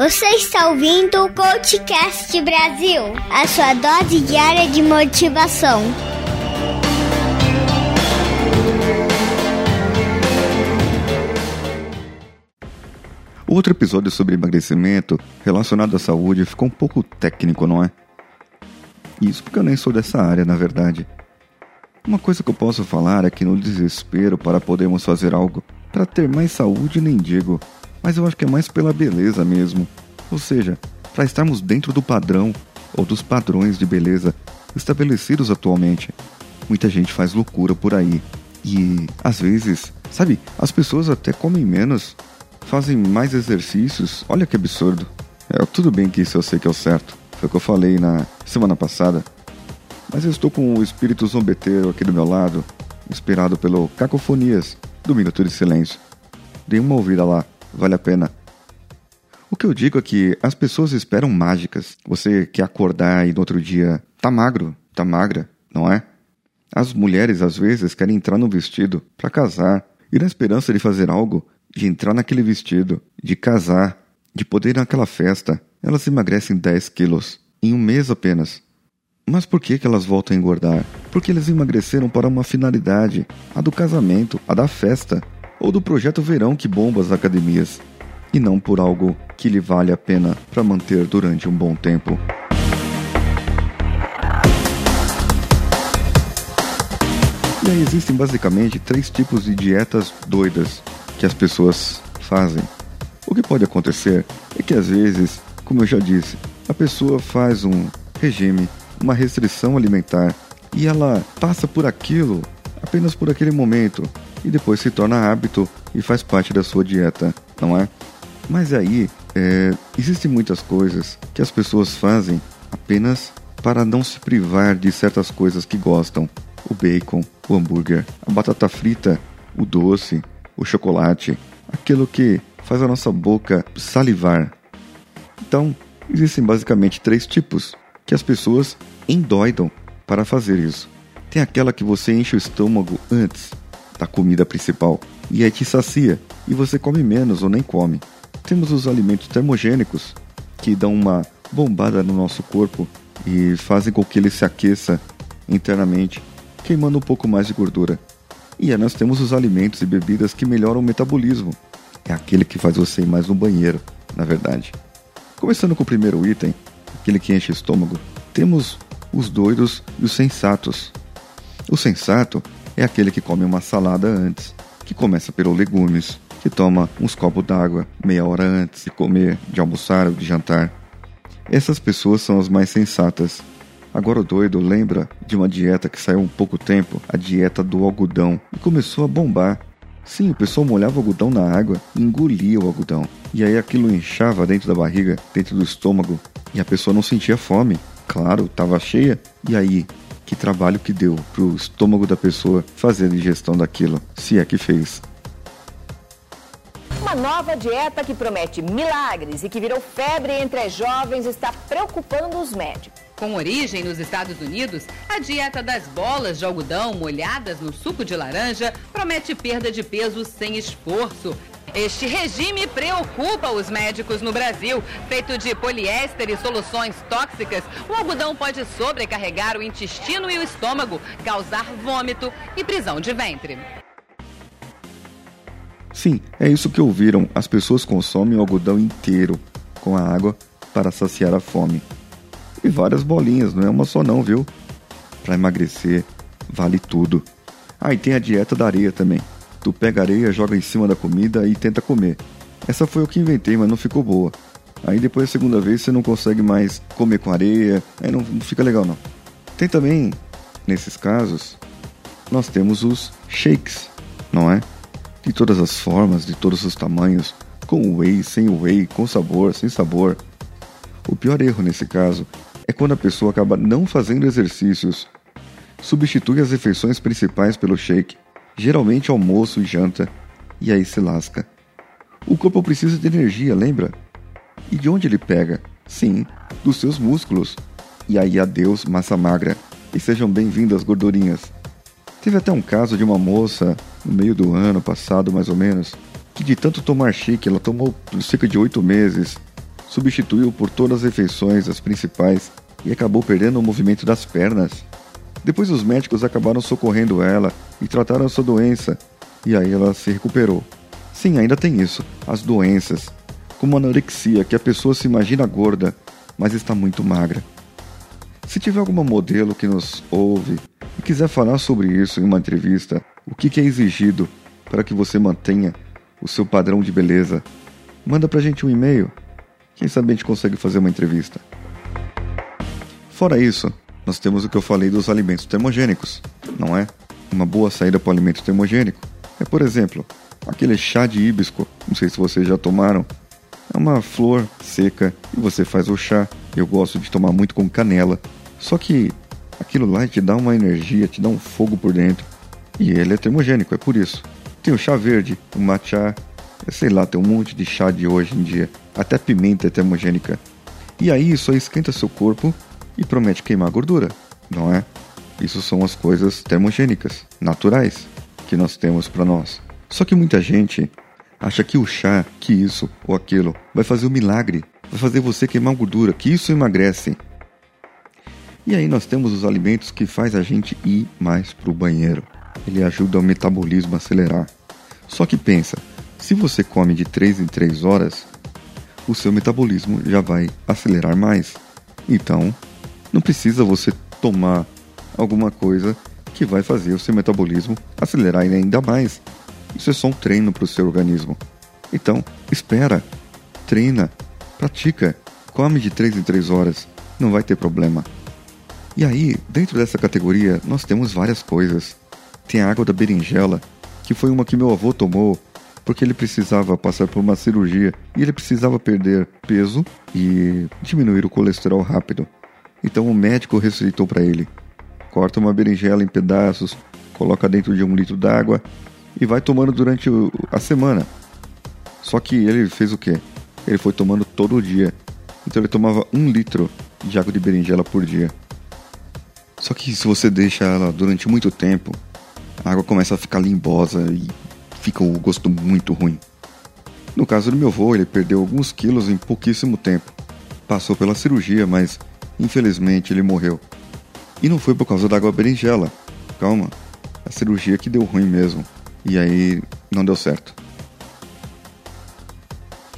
Você está ouvindo o Coachcast Brasil, a sua dose diária de motivação. Outro episódio sobre emagrecimento relacionado à saúde ficou um pouco técnico, não é? Isso porque eu nem sou dessa área, na verdade. Uma coisa que eu posso falar é que no desespero para podermos fazer algo para ter mais saúde, nem digo, mas eu acho que é mais pela beleza mesmo. Ou seja, para estarmos dentro do padrão ou dos padrões de beleza estabelecidos atualmente. Muita gente faz loucura por aí. E às vezes, sabe, as pessoas até comem menos fazem mais exercícios. Olha que absurdo. É, tudo bem que isso eu sei que é o certo. Foi o que eu falei na semana passada. Mas eu estou com o espírito zombeteiro aqui do meu lado, inspirado pelo Cacofonias, do Minuto de Silêncio. Dê uma ouvida lá, vale a pena. O que eu digo é que as pessoas esperam mágicas. Você quer acordar e no outro dia tá magro, tá magra, não é? As mulheres às vezes querem entrar no vestido para casar e na esperança de fazer algo, de entrar naquele vestido, de casar, de poder ir naquela festa, elas emagrecem 10 quilos em um mês apenas. Mas por que, que elas voltam a engordar? Porque eles emagreceram para uma finalidade, a do casamento, a da festa, ou do projeto verão que bomba as academias, e não por algo que lhe vale a pena para manter durante um bom tempo. E aí existem basicamente três tipos de dietas doidas que as pessoas fazem. O que pode acontecer é que às vezes, como eu já disse, a pessoa faz um regime, uma restrição alimentar e ela passa por aquilo apenas por aquele momento e depois se torna hábito e faz parte da sua dieta, não é? Mas aí, é, existem muitas coisas que as pessoas fazem apenas para não se privar de certas coisas que gostam. O bacon, o hambúrguer, a batata frita, o doce, o chocolate, aquilo que faz a nossa boca salivar. Então, existem basicamente três tipos que as pessoas endoidam para fazer isso. Tem aquela que você enche o estômago antes da comida principal e aí te sacia e você come menos ou nem come. Temos os alimentos termogênicos que dão uma bombada no nosso corpo e fazem com que ele se aqueça internamente, queimando um pouco mais de gordura. E aí nós temos os alimentos e bebidas que melhoram o metabolismo. É aquele que faz você ir mais no banheiro, na verdade. Começando com o primeiro item, aquele que enche o estômago, temos os doidos e os sensatos. O sensato é aquele que come uma salada antes, que começa pelos legumes, que toma uns copos d'água meia hora antes de comer, de almoçar ou de jantar. Essas pessoas são as mais sensatas Agora o doido lembra de uma dieta que saiu há um pouco tempo, a dieta do algodão, e começou a bombar. Sim, o pessoal molhava o algodão na água e engolia o algodão. E aí aquilo inchava dentro da barriga, dentro do estômago, e a pessoa não sentia fome. Claro, estava cheia. E aí, que trabalho que deu pro estômago da pessoa fazer a digestão daquilo, se é que fez. Uma nova dieta que promete milagres e que virou febre entre as jovens está preocupando os médicos. Com origem nos Estados Unidos, a dieta das bolas de algodão molhadas no suco de laranja promete perda de peso sem esforço. Este regime preocupa os médicos no Brasil. Feito de poliéster e soluções tóxicas, o algodão pode sobrecarregar o intestino e o estômago, causar vômito e prisão de ventre. Sim, é isso que ouviram. As pessoas consomem o algodão inteiro com a água para saciar a fome e várias bolinhas, não é uma só não, viu? Para emagrecer, vale tudo. Ah, e tem a dieta da areia também. Tu pega areia, joga em cima da comida e tenta comer. Essa foi o que inventei, mas não ficou boa. Aí depois da segunda vez você não consegue mais comer com areia, aí não, não fica legal não. Tem também, nesses casos, nós temos os shakes, não é? De todas as formas, de todos os tamanhos, com whey, sem whey, com sabor, sem sabor. O pior erro nesse caso é quando a pessoa acaba não fazendo exercícios. Substitui as refeições principais pelo shake, geralmente almoço e janta, e aí se lasca. O corpo precisa de energia, lembra? E de onde ele pega? Sim, dos seus músculos. E aí adeus massa magra, e sejam bem-vindas gordurinhas. Teve até um caso de uma moça, no meio do ano passado mais ou menos, que de tanto tomar shake ela tomou cerca de oito meses, substituiu por todas as refeições as principais e acabou perdendo o movimento das pernas. Depois os médicos acabaram socorrendo ela e trataram sua doença, e aí ela se recuperou. Sim, ainda tem isso, as doenças, como anorexia, que a pessoa se imagina gorda, mas está muito magra. Se tiver alguma modelo que nos ouve e quiser falar sobre isso em uma entrevista, o que é exigido para que você mantenha o seu padrão de beleza, manda pra gente um e-mail. Quem sabe a gente consegue fazer uma entrevista. Fora isso, nós temos o que eu falei dos alimentos termogênicos, não é? Uma boa saída para o alimento termogênico é, por exemplo, aquele chá de hibisco, não sei se vocês já tomaram. É uma flor seca e você faz o chá. Eu gosto de tomar muito com canela. Só que aquilo lá te dá uma energia, te dá um fogo por dentro. E ele é termogênico, é por isso. Tem o chá verde, o matcha, sei lá, tem um monte de chá de hoje em dia. Até pimenta é termogênica. E aí aí esquenta seu corpo e promete queimar gordura, não é? Isso são as coisas termogênicas, naturais, que nós temos para nós. Só que muita gente acha que o chá, que isso ou aquilo, vai fazer um milagre, vai fazer você queimar gordura, que isso emagrece. E aí nós temos os alimentos que faz a gente ir mais pro banheiro. Ele ajuda o metabolismo a acelerar. Só que pensa, se você come de 3 em 3 horas, o seu metabolismo já vai acelerar mais. Então, não precisa você tomar alguma coisa que vai fazer o seu metabolismo acelerar ainda mais. Isso é só um treino para o seu organismo. Então, espera, treina, pratica, come de 3 em 3 horas, não vai ter problema. E aí, dentro dessa categoria, nós temos várias coisas. Tem a água da berinjela, que foi uma que meu avô tomou porque ele precisava passar por uma cirurgia e ele precisava perder peso e diminuir o colesterol rápido. Então o médico receitou para ele: corta uma berinjela em pedaços, coloca dentro de um litro d'água e vai tomando durante a semana. Só que ele fez o quê? Ele foi tomando todo dia. Então ele tomava um litro de água de berinjela por dia. Só que se você deixa ela durante muito tempo, a água começa a ficar limbosa e fica o gosto muito ruim. No caso do meu avô, ele perdeu alguns quilos em pouquíssimo tempo. Passou pela cirurgia, mas infelizmente ele morreu. E não foi por causa da água berinjela. Calma, a cirurgia que deu ruim mesmo. E aí não deu certo.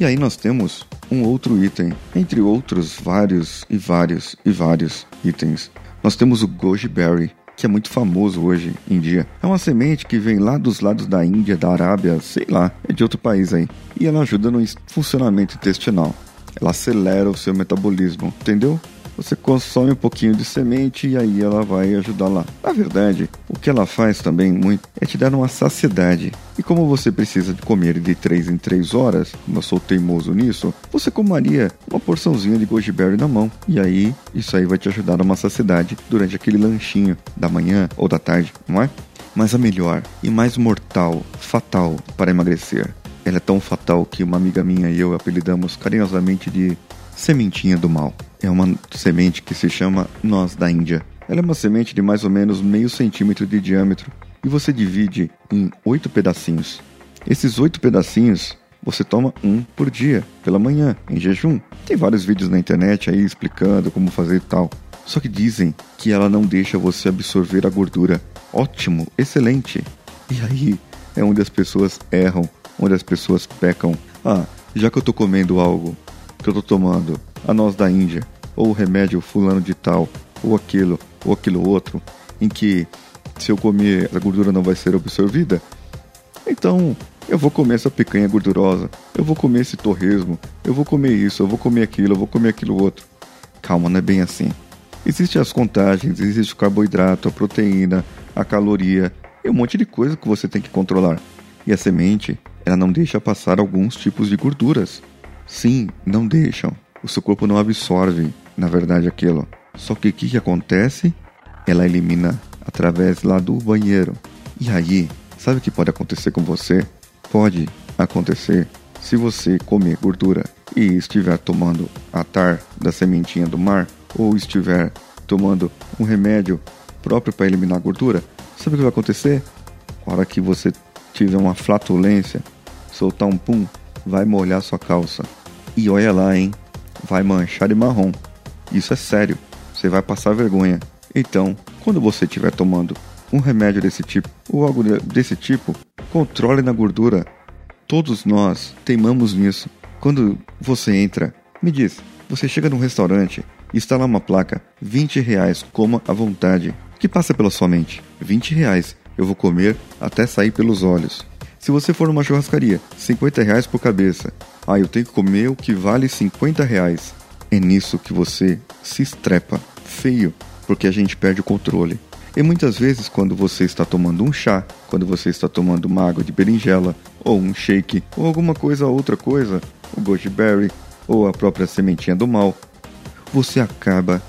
E aí nós temos um outro item, entre outros vários e vários e vários itens. Nós temos o goji berry, que é muito famoso hoje em dia. É uma semente que vem lá dos lados da Índia, da Arábia, sei lá, é de outro país aí. E ela ajuda no funcionamento intestinal. Ela acelera o seu metabolismo, entendeu? Você consome um pouquinho de semente e aí ela vai ajudar lá. Na verdade, o que ela faz também muito é te dar uma saciedade. E como você precisa de comer de 3 em 3 horas, como eu sou teimoso nisso, você comaria uma porçãozinha de goji berry na mão. E aí, isso aí vai te ajudar a uma saciedade durante aquele lanchinho da manhã ou da tarde, não é? Mas a melhor e mais mortal, fatal para emagrecer. Ela é tão fatal que uma amiga minha e eu apelidamos carinhosamente de sementinha do mal é uma semente que se chama noz da Índia. Ela é uma semente de mais ou menos meio centímetro de diâmetro e você divide em oito pedacinhos. Esses oito pedacinhos você toma um por dia, pela manhã, em jejum. Tem vários vídeos na internet aí explicando como fazer tal. Só que dizem que ela não deixa você absorver a gordura. Ótimo, excelente. E aí é onde as pessoas erram, onde as pessoas pecam. Ah, já que eu tô comendo algo que eu tô tomando. A noz da Índia, ou o remédio fulano de tal, ou aquilo, ou aquilo outro, em que se eu comer a gordura não vai ser absorvida, então eu vou comer essa picanha gordurosa, eu vou comer esse torresmo, eu vou comer isso, eu vou comer aquilo, eu vou comer aquilo outro. Calma, não é bem assim. Existem as contagens, existe o carboidrato, a proteína, a caloria e um monte de coisa que você tem que controlar. E a semente, ela não deixa passar alguns tipos de gorduras. Sim, não deixam o seu corpo não absorve, na verdade, aquilo. Só que o que, que acontece? Ela elimina através lá do banheiro. E aí, sabe o que pode acontecer com você? Pode acontecer se você comer gordura e estiver tomando atar da sementinha do mar ou estiver tomando um remédio próprio para eliminar gordura. Sabe o que vai acontecer? A hora que você tiver uma flatulência, soltar um pum, vai molhar sua calça. E olha lá, hein? vai manchar de marrom. Isso é sério. Você vai passar vergonha. Então, quando você estiver tomando um remédio desse tipo ou algo desse tipo, controle na gordura. Todos nós teimamos nisso. Quando você entra, me diz, você chega num restaurante e está lá uma placa, 20 reais, coma à vontade. O que passa pela sua mente? 20 reais, eu vou comer até sair pelos olhos. Se você for numa churrascaria, 50 reais por cabeça. Ah, eu tenho que comer o que vale 50 reais. É nisso que você se estrepa. Feio, porque a gente perde o controle. E muitas vezes, quando você está tomando um chá, quando você está tomando uma água de berinjela, ou um shake, ou alguma coisa, outra coisa, o goji berry, ou a própria sementinha do mal, você acaba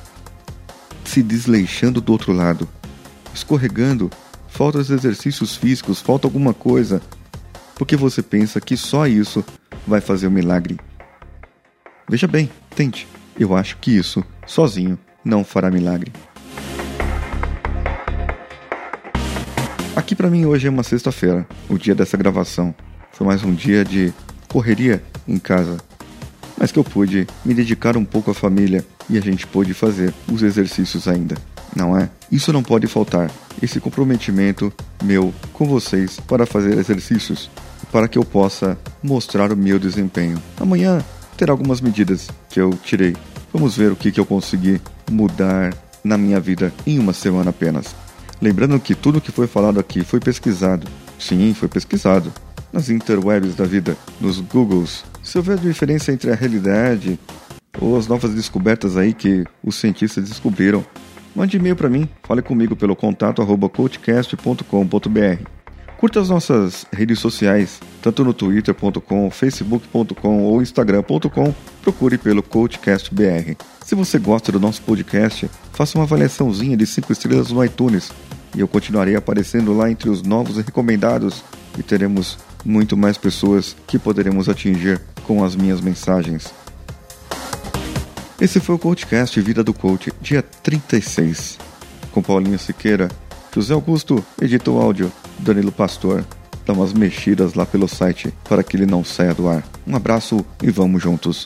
se desleixando do outro lado, escorregando, falta os exercícios físicos, falta alguma coisa, porque você pensa que só isso vai fazer o um milagre. Veja bem, tente. Eu acho que isso, sozinho, não fará milagre. Aqui para mim hoje é uma sexta-feira, o dia dessa gravação. Foi mais um dia de correria em casa, mas que eu pude me dedicar um pouco à família e a gente pôde fazer os exercícios ainda, não é? Isso não pode faltar, esse comprometimento meu com vocês para fazer exercícios, para que eu possa mostrar o meu desempenho. Amanhã terá algumas medidas que eu tirei. Vamos ver o que, que eu consegui mudar na minha vida em uma semana apenas. Lembrando que tudo que foi falado aqui foi pesquisado. Sim, foi pesquisado. Nas interwebs da vida, nos Googles. Se houver diferença entre a realidade ou as novas descobertas aí que os cientistas descobriram, mande e-mail para mim, fale comigo pelo contato arroba coachcast.com.br. Curta as nossas redes sociais, tanto no twitter.com, facebook.com ou instagram.com, procure pelo CoachCastBR. Se você gosta do nosso podcast, faça uma avaliaçãozinha de 5 estrelas no iTunes e eu continuarei aparecendo lá entre os novos recomendados e teremos muito mais pessoas que poderemos atingir com as minhas mensagens. Esse foi o CoachCast Vida do Coach, dia 36. Com Paulinho Siqueira, José Augusto editou áudio, Danilo Pastor dá umas mexidas lá pelo site para que ele não saia do ar. Um abraço e vamos juntos.